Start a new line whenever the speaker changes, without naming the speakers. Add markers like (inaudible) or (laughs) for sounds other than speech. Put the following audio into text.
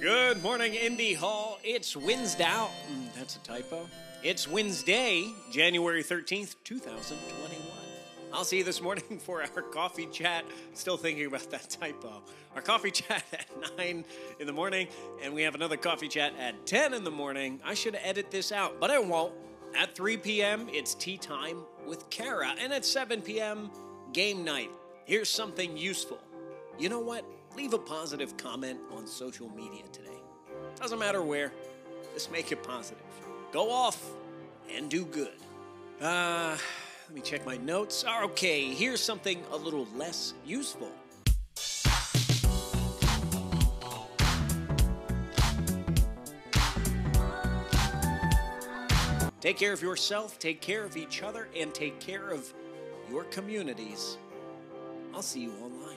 Good morning, Indy Hall. It's Wednesday. Mm, that's a typo. It's Wednesday, January 13th, 2021. I'll see you this morning (laughs) for our coffee chat. Still thinking about that typo. Our coffee chat (laughs) at 9 in the morning, and we have another coffee chat at 10 in the morning. I should edit this out, but I won't. At 3 p.m., it's tea time with Kara, and at 7 p.m., game night. Here's something useful. You know what? Leave a positive comment on social media today. Doesn't matter where, just make it positive. Go off and do good. Uh, let me check my notes. Ah, Okay, here's something a little less useful. Take care of yourself, take care of each other, and take care of your communities. I'll see you online.